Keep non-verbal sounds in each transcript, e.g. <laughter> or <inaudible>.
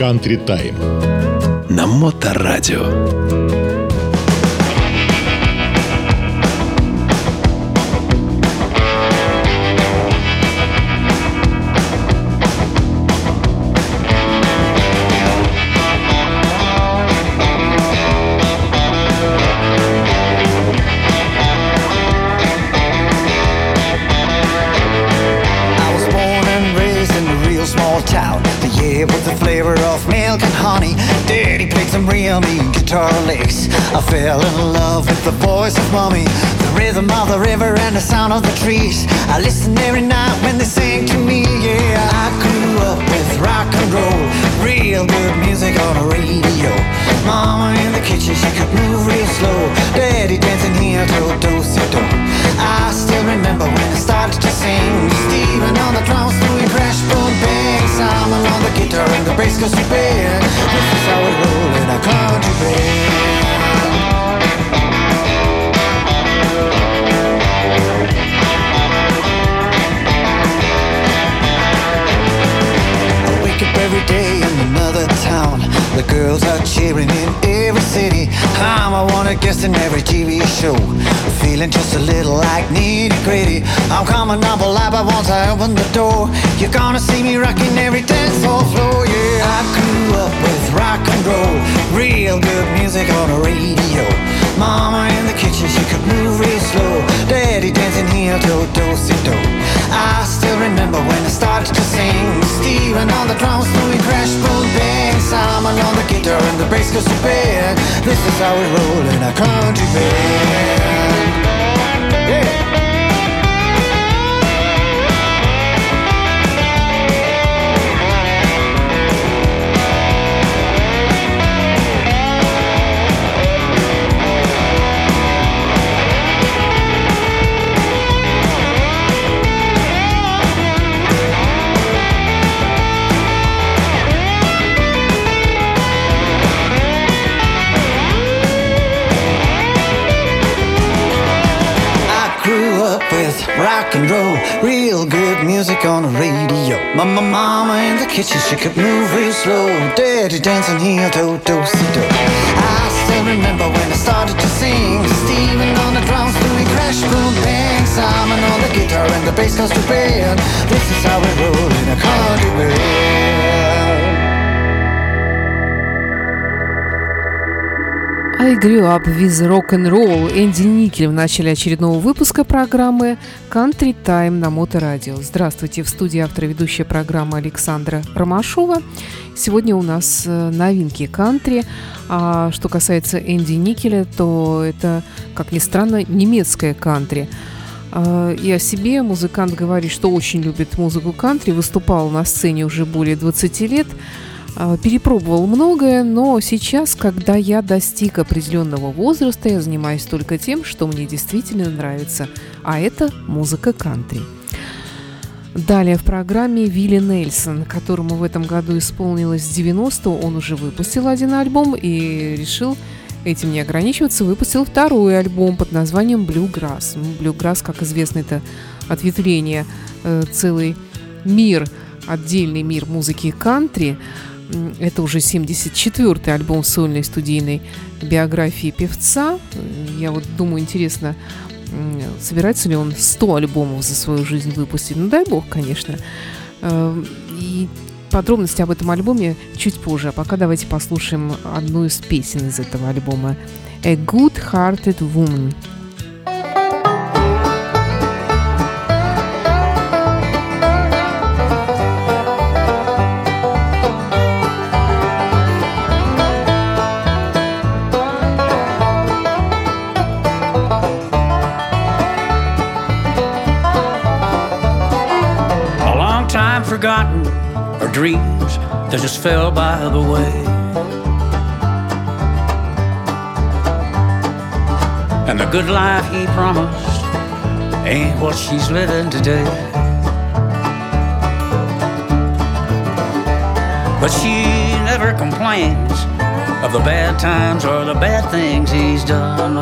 Country Time. На Моторадио. Guitar licks. I fell in love with the voice of mommy, the rhythm of the river and the sound of the trees. I listen every night when they sing to me. Yeah, I grew up with rock and roll, real good music on the radio. Mama in the kitchen, she could move real slow. Daddy dancing here to do si do. I still remember when I started to sing. Steven on the drums doing. Simon on the guitar and the bass goes to bed. In every day in another town. The girls are cheering a guest in every TV show. Feeling just a little like nitty gritty. I'm coming up alive, but once I open the door, you're gonna see me rocking every dance floor. Yeah, I grew up with rock and roll, real good music on the radio. Mama in the kitchen, she could move real slow. Daddy dancing here to do si do. I still remember when I started to sing. Steven on the drums doing crash boom bang. Simon on the guitar and the bass goes to bed. This is how we roll in a country band. Yeah. Rock and roll, real good music on the radio. Mama, mama in the kitchen, she could move real slow. Daddy dancing here, do do si do. I still remember when I started to sing. Steven on the drums doing crash boom bang. Simon on the guitar and the bass goes to band. This is how we roll in a country band. I grew up with rock and roll Энди Никель в начале очередного выпуска программы Country Time на Моторадио. Здравствуйте, в студии автора ведущая программы Александра Ромашова. Сегодня у нас э, новинки кантри. А что касается Энди Никеля, то это, как ни странно, немецкая кантри. А, и о себе музыкант говорит, что очень любит музыку кантри, выступал на сцене уже более 20 лет – перепробовал многое, но сейчас, когда я достиг определенного возраста, я занимаюсь только тем, что мне действительно нравится, а это музыка кантри. Далее в программе Вилли Нельсон, которому в этом году исполнилось 90, он уже выпустил один альбом и решил этим не ограничиваться, выпустил второй альбом под названием Bluegrass. Bluegrass, как известно, это ответвление, э, целый мир, отдельный мир музыки кантри – это уже 74-й альбом сольной студийной биографии певца. Я вот думаю, интересно, собирается ли он 100 альбомов за свою жизнь выпустить. Ну, дай бог, конечно. Эм, и подробности об этом альбоме чуть позже. А пока давайте послушаем одну из песен из этого альбома. «A Good Hearted Woman». Forgotten or dreams that just fell by the way. And the good life he promised ain't what she's living today. But she never complains of the bad times or the bad things he's done.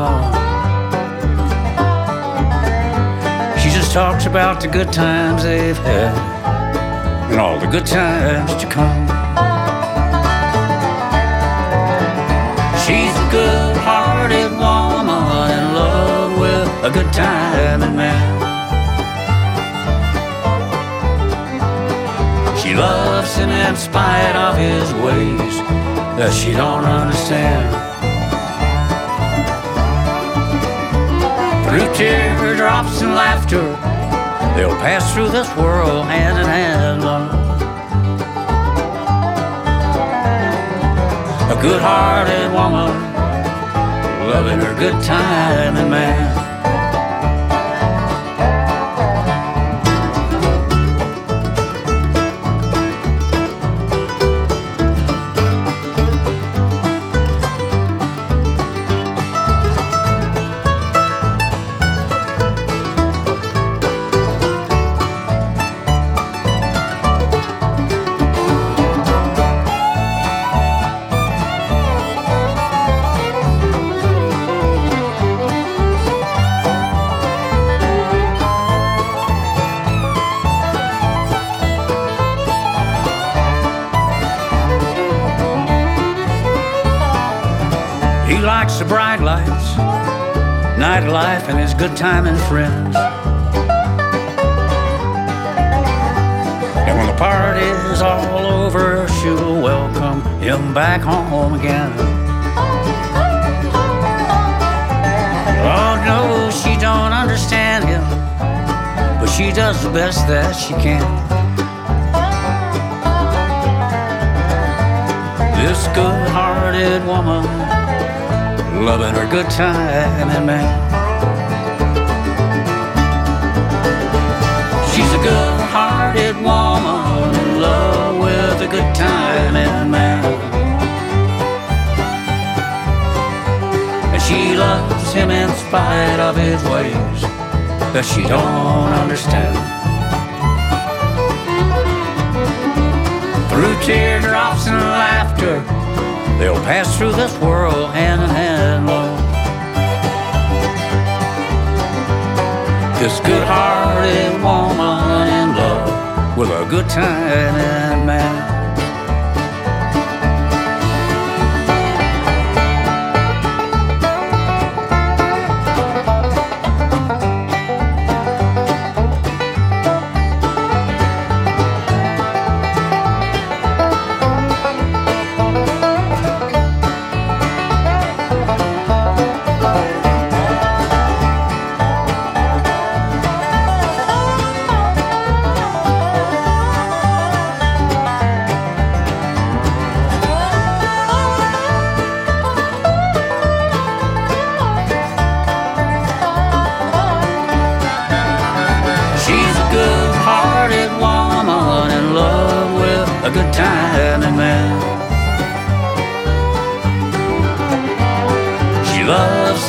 She just talks about the good times they've had and all the good times to come. She's a good hearted woman in love with a good timing man. She loves him in spite of his ways that she don't understand. Through teardrops and laughter, they'll pass through this world hand in hand. A good-hearted woman, loving her good time and man. Nightlife, and his good time and friends. And when the party's all over, she'll welcome him back home again. Oh no, she don't understand him, but she does the best that she can. This good-hearted woman loving her good time and man. She's a good-hearted woman in love with a good time and man. And she loves him in spite of his ways that she don't understand. Through teardrops and laughter They'll pass through this world hand in hand, This good-hearted woman in love with a good time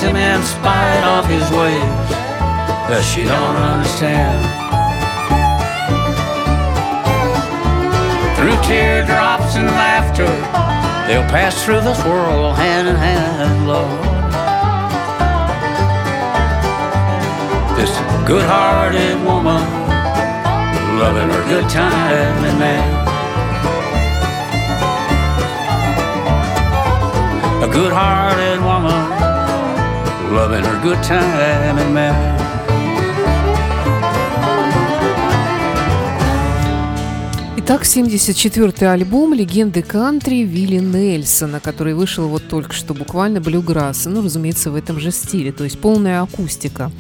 and man. that she don't understand. Through teardrops and laughter, they'll pass through this world hand in hand, Lord. This good-hearted woman, loving her good time and man. A good-hearted woman, loving her good time and man. Итак, 74-й альбом «Легенды кантри» Вилли Нельсона, который вышел вот только что, буквально блюграсс, ну, разумеется, в этом же стиле, то есть полная акустика.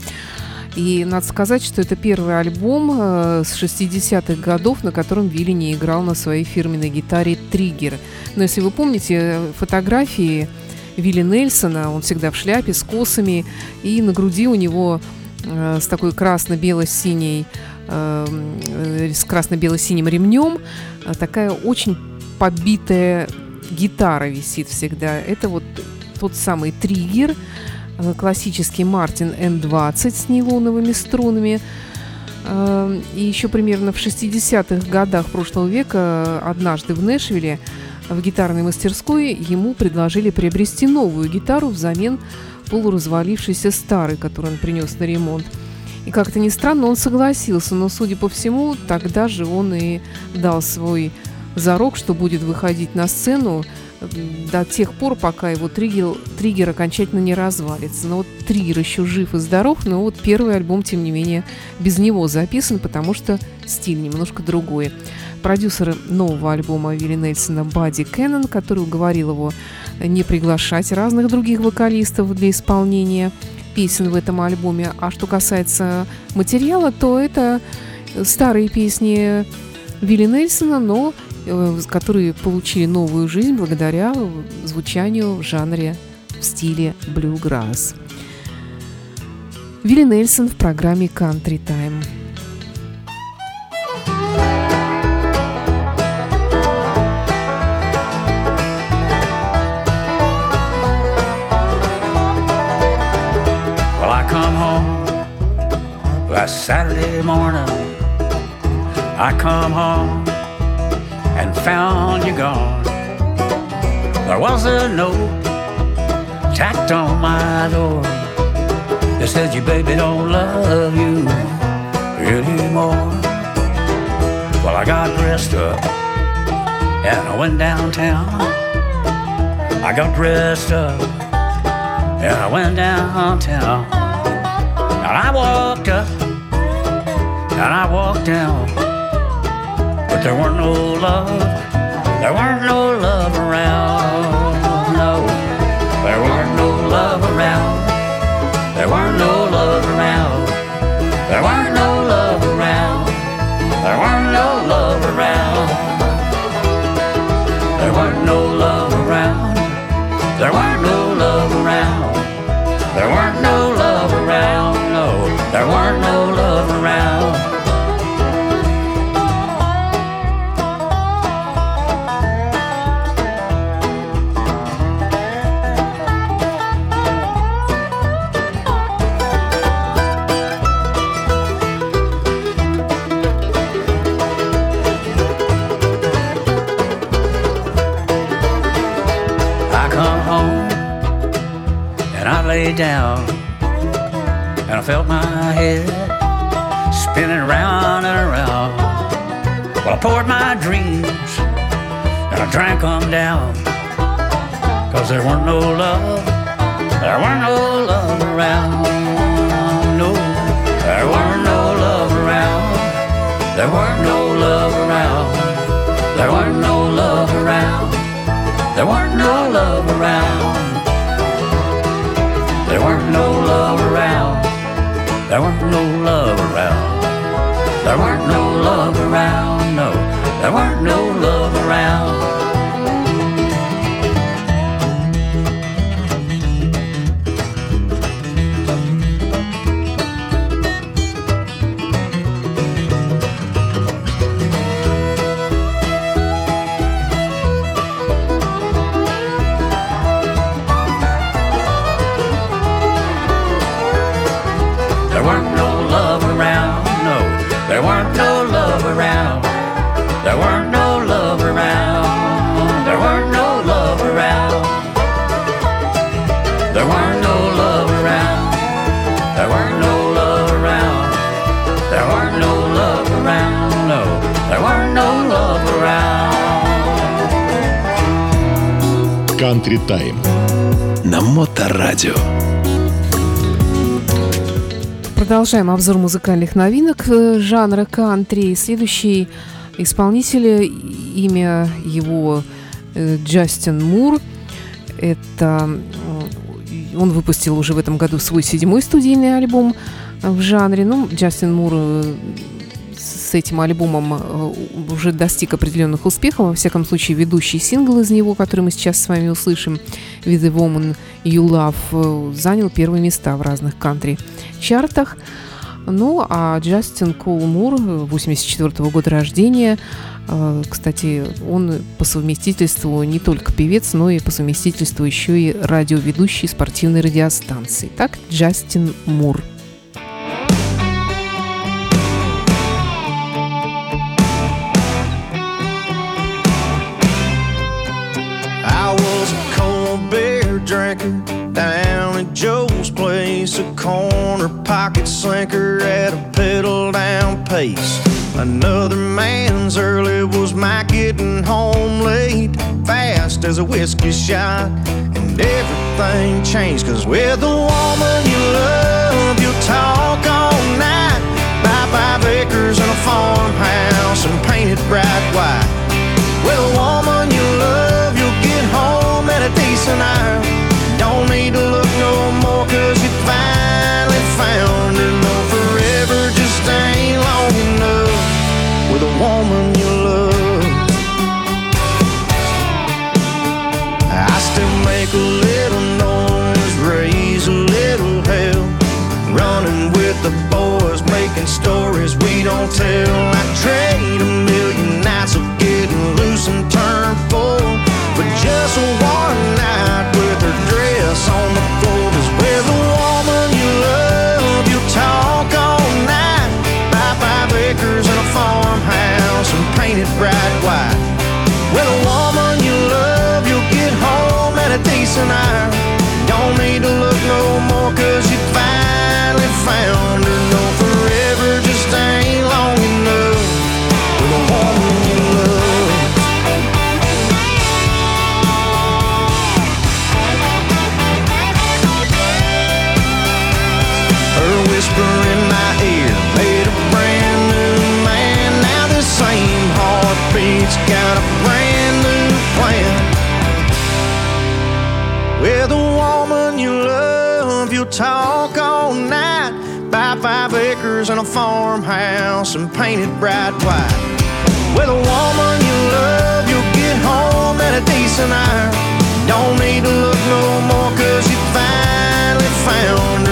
И надо сказать, что это первый альбом э, с 60-х годов, на котором Вилли не играл на своей фирменной гитаре «Триггер». Но если вы помните фотографии Вилли Нельсона, он всегда в шляпе с косами, и на груди у него э, с такой красно-бело-синей Эм, э, с красно-бело-синим ремнем. Э, такая очень побитая гитара висит всегда. Это вот тот самый триггер, э, классический Мартин N20 с нейлоновыми струнами. Эм, и еще примерно в 60-х годах прошлого века однажды в Нэшвилле в гитарной мастерской ему предложили приобрести новую гитару взамен полуразвалившейся старой, которую он принес на ремонт. И как-то ни странно, он согласился, но, судя по всему, тогда же он и дал свой зарок, что будет выходить на сцену до тех пор, пока его триггер, триггер окончательно не развалится. Но вот триггер еще жив и здоров, но вот первый альбом, тем не менее, без него записан, потому что стиль немножко другой. Продюсеры нового альбома Вилли Нельсона Бадди Кеннон, который уговорил его не приглашать разных других вокалистов для исполнения песен в этом альбоме. А что касается материала, то это старые песни Вилли Нельсона, но Э, которые получили новую жизнь благодаря звучанию в жанре в стиле блюграсс. Вилли Нельсон в программе Country Time. Saturday morning. I come home and found you gone. There was a note tacked on my door that said your baby don't love you anymore. Well, I got dressed up and I went downtown. I got dressed up and I went downtown. And I walked down. But there weren't no love, there weren't no love around. No, there weren't no love around. There weren't no Продолжаем обзор музыкальных новинок э, жанра кантри. Следующий исполнитель, имя его э, Джастин Мур. Это он выпустил уже в этом году свой седьмой студийный альбом в жанре. Ну, Джастин Мур э, с этим альбомом уже достиг определенных успехов. Во всяком случае, ведущий сингл из него, который мы сейчас с вами услышим, «With the Woman You Love», занял первые места в разных кантри-чартах. Ну, а Джастин Кол Мур, 84 -го года рождения, э, кстати, он по совместительству не только певец, но и по совместительству еще и радиоведущий спортивной радиостанции. Так, Джастин Мур – a corner pocket slinker at a pedal down pace. Another man's early was my getting home late. Fast as a whiskey shot. And everything changed, cause with the woman you love, you'll talk all night. Buy five acres and a farmhouse and paint it bright white. With a woman you love, you'll get home at a decent hour. At a you love, you'll talk all night. Buy five acres and a farmhouse and paint it bright white. With a woman you love, you'll get home at a decent hour. Don't need to look no more, cause you finally found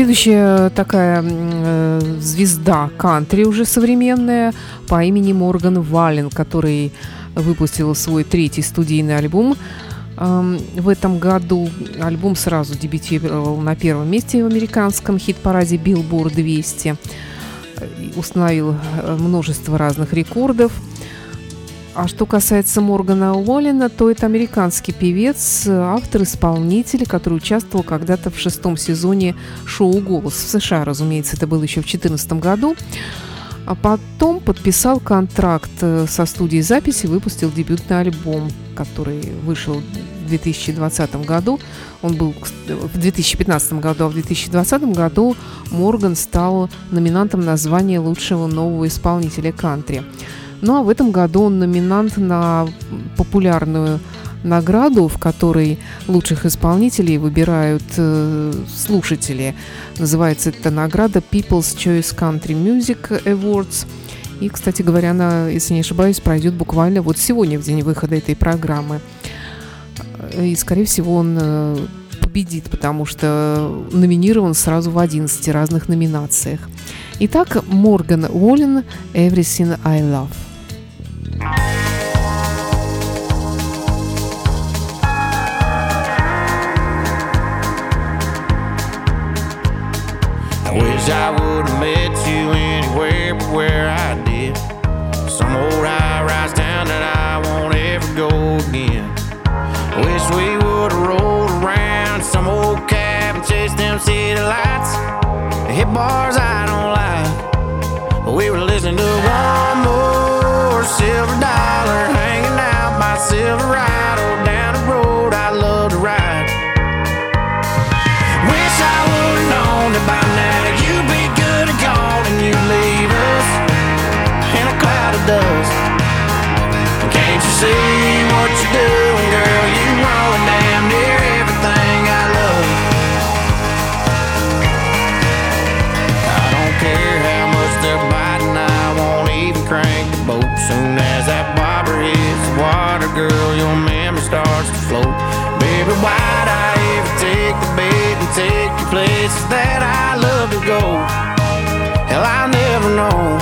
Следующая такая э, звезда кантри уже современная по имени Морган Вален, который выпустил свой третий студийный альбом. Эм, В этом году альбом сразу дебютировал на первом месте в американском хит-параде Billboard 200. э, Установил э, множество разных рекордов. А что касается Моргана Уоллина, то это американский певец, автор-исполнитель, который участвовал когда-то в шестом сезоне шоу «Голос» в США, разумеется, это было еще в 2014 году. А потом подписал контракт э, со студией записи, выпустил дебютный альбом, который вышел в 2020 году. Он был в 2015 году, а в 2020 году Морган стал номинантом на звание лучшего нового исполнителя кантри. Ну а в этом году он номинант на популярную награду, в которой лучших исполнителей выбирают э, слушатели. Называется эта награда People's Choice Country Music Awards. И, кстати говоря, она, если не ошибаюсь, пройдет буквально вот сегодня, в день выхода этой программы. И, скорее всего, он э, победит, потому что номинирован сразу в 11 разных номинациях. Итак, Морган Уоллен «Everything I Love». Hit bars I don't like. But we were listening to one more silver dollar hanging out by Silverado down the road I love to ride. Wish I would've known that by now you'd be good and gone and you'd leave us in a cloud of dust. Can't you see girl, your memory starts to float. Baby, why'd I ever take the bait and take you places that I love to go? Hell, I'll never know.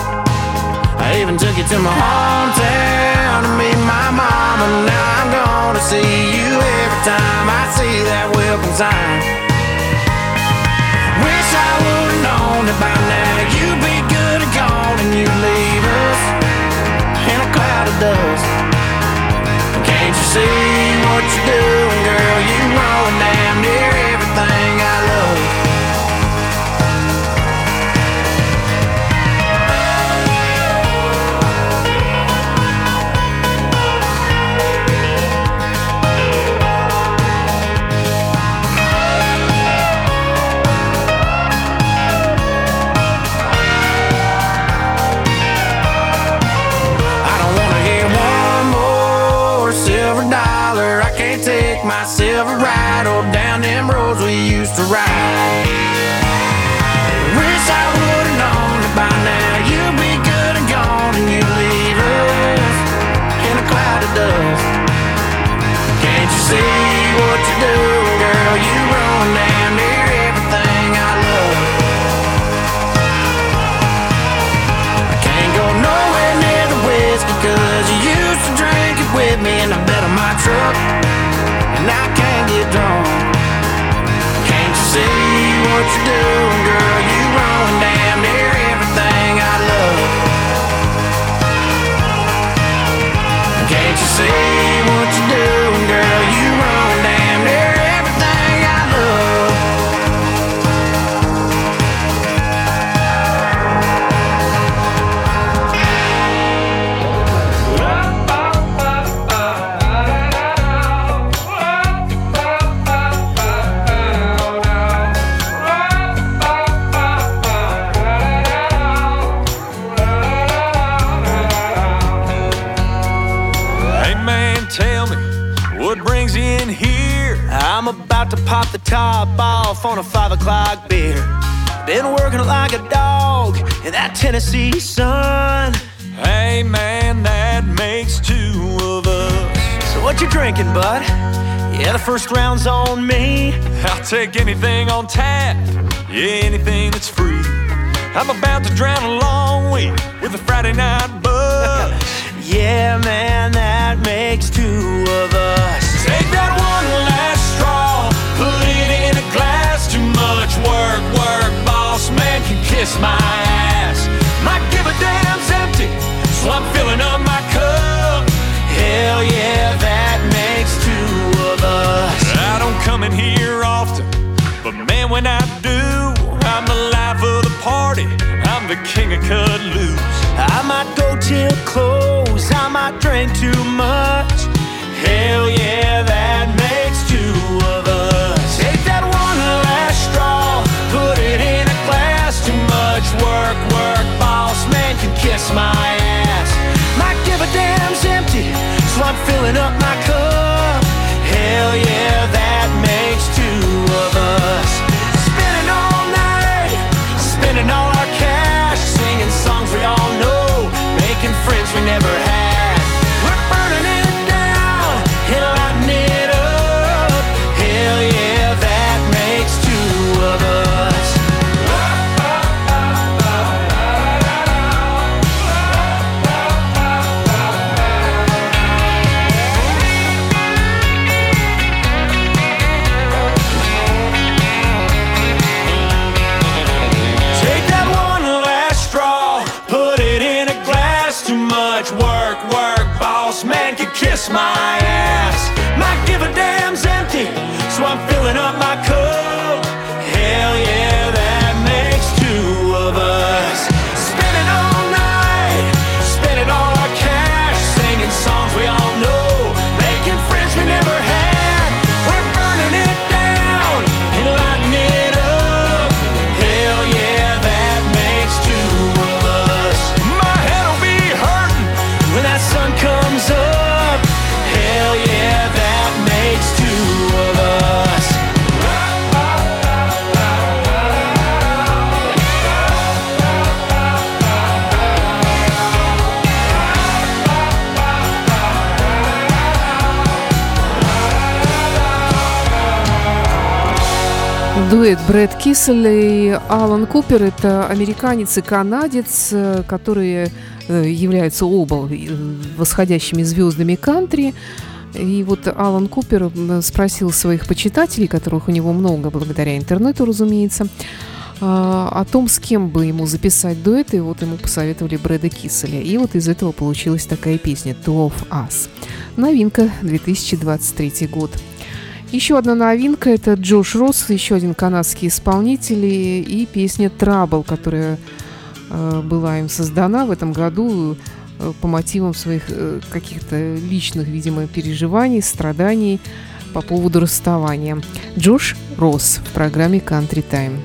I even took you to my hometown to meet my mama. Now I'm gonna see you every time I see that welcome sign. Wish I would've known by now see what off on a five o'clock beer. Been working like a dog in that Tennessee sun. Hey man, that makes two of us. So what you drinking, bud? Yeah, the first round's on me. I'll take anything on tap, yeah, anything that's free. I'm about to drown a long week with a Friday night buzz. <laughs> yeah, man, that makes two of us. Take that kiss my ass. My give a damn's empty, so I'm filling up my cup. Hell yeah, that makes two of us. I don't come in here often, but man, when I do, I'm the life of the party. I'm the king of cut loose. I might go till close, I might drink too much. Hell yeah, that makes much work, work, boss man can kiss my ass. My give a damn's empty, so I'm filling up my cup. Hell yeah, that makes two of us. Spending all night, spending all our cash, singing songs we all know, making friends we never had. Can Дуэт Брэд Киссель и Алан Купер – это американец и канадец, э, которые э, являются оба э, восходящими звездами кантри. И вот Алан Купер спросил своих почитателей, которых у него много благодаря интернету, разумеется, а, о том, с кем бы ему записать дуэт, и вот ему посоветовали Брэда Кисселя. И вот из этого получилась такая песня «Two of Us». Новинка 2023 год. Еще одна новинка – это Джош Росс, еще один канадский исполнитель, и песня «Trouble», которая э, была им создана в этом году э, по мотивам своих э, каких-то личных, видимо, переживаний, страданий по поводу расставания. Джош Росс в программе «Country Time».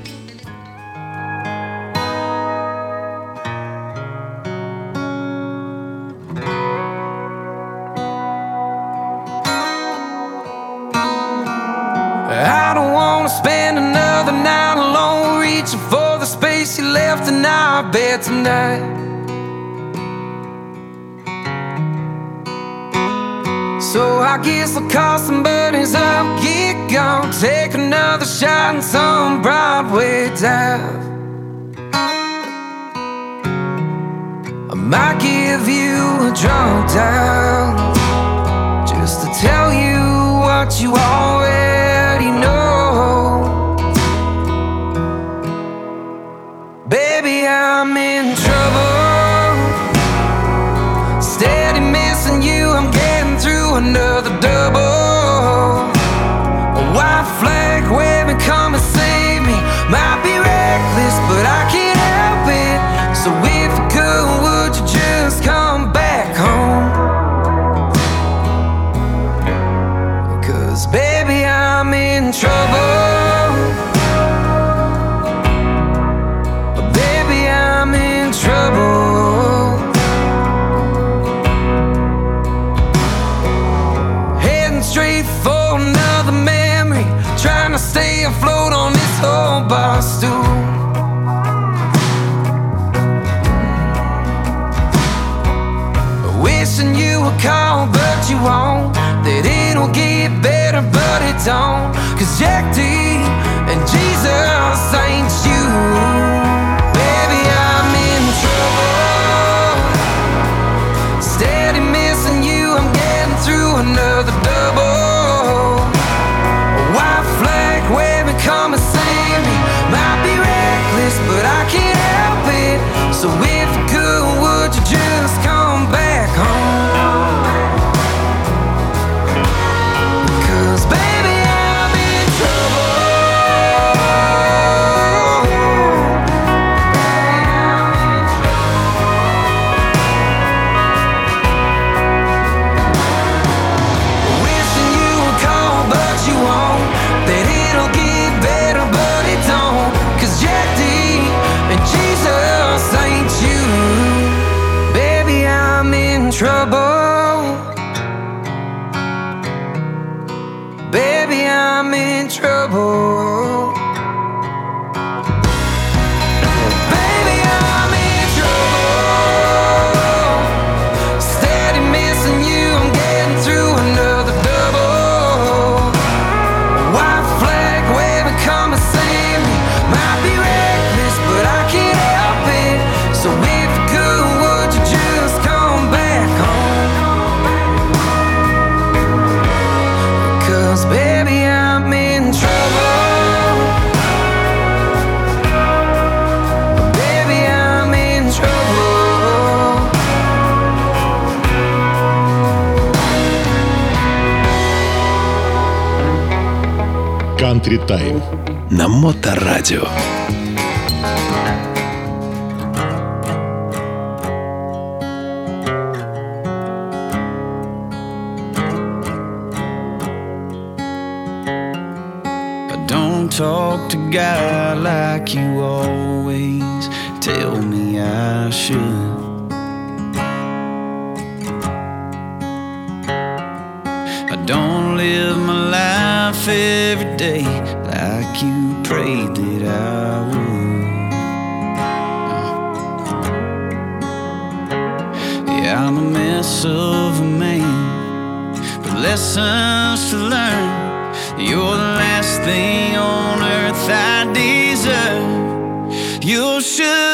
Tonight. So I guess I'll call some buddies up, get gone, take another shot in some Broadway dive. I might give you a drunk dial just to tell you what you already don't. Cause Jack D and Jesus ain't Гритаем. На Моторадио. Of a man, but lessons to learn. You're the last thing on earth I deserve. You should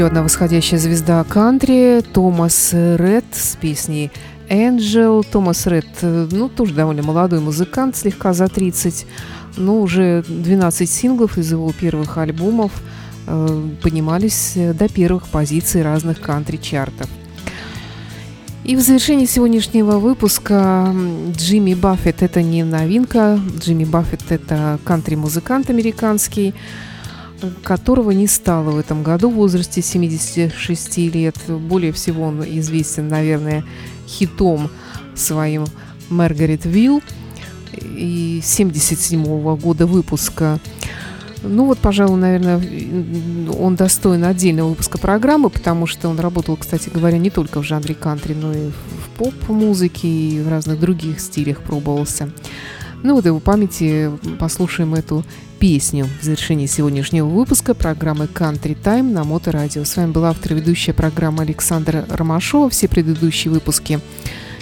Еще одна восходящая звезда кантри Томас Ред с песней Angel. Томас Ред, э, ну, тоже довольно молодой музыкант, слегка за 30, но уже 12 синглов из его первых альбомов э, поднимались э, до первых позиций разных кантри-чартов. И в завершении сегодняшнего выпуска Джимми Баффет – это не новинка. Джимми Баффет – это кантри-музыкант американский, которого не стало в этом году в возрасте 76 лет. Более всего он известен, наверное, хитом своим «Маргарет Вилл» и 77 года выпуска. Ну вот, пожалуй, наверное, он достоин отдельного выпуска программы, потому что он работал, кстати говоря, не только в жанре кантри, но и в поп-музыке и в разных других стилях пробовался. Ну вот его памяти послушаем эту песню в завершении сегодняшнего выпуска программы Country Time на Моторадио. С вами была автор и ведущая программа Александра Ромашова. Все предыдущие выпуски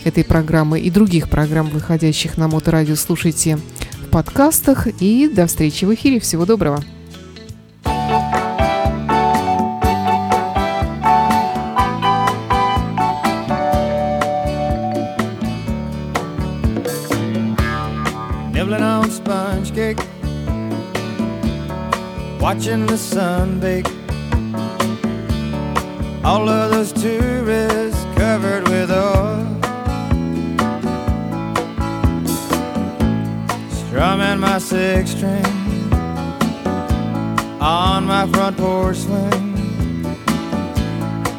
этой программы и других программ, выходящих на Моторадио, слушайте в подкастах. И до встречи в эфире. Всего доброго. Watching the sun bake. All of those tourists covered with oil, strumming my six string on my front porch swing.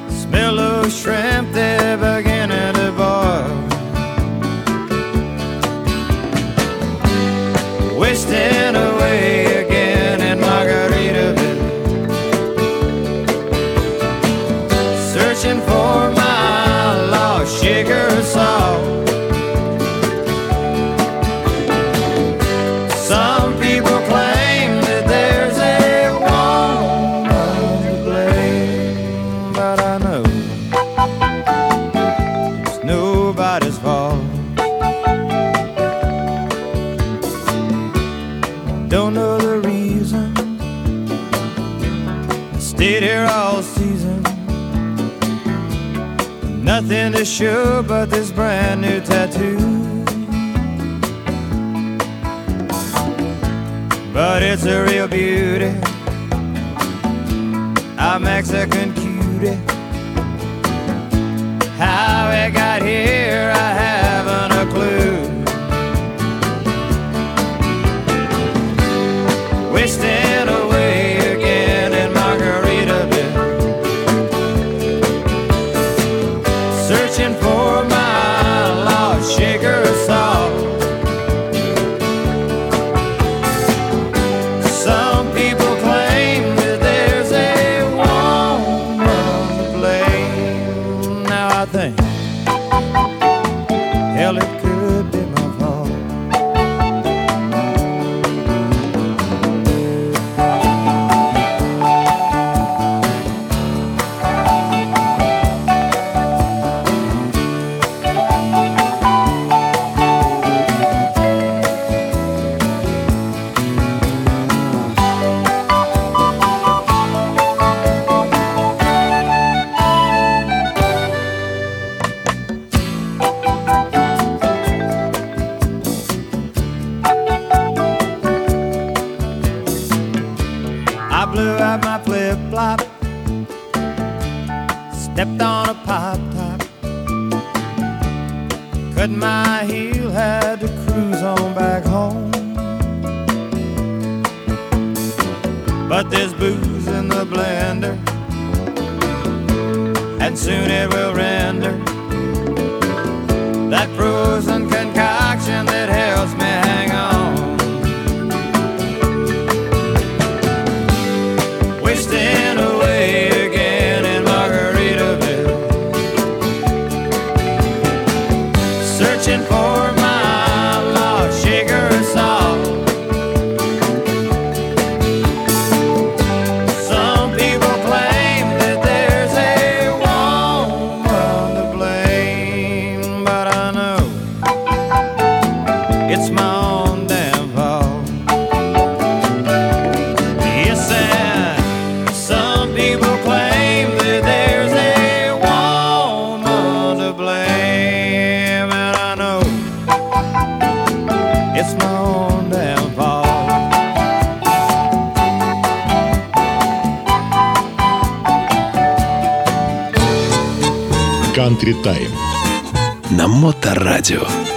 Smell of shrimp, they're beginning But there's booze in the blender, and soon it will render. That frozen Time. На Моторадио.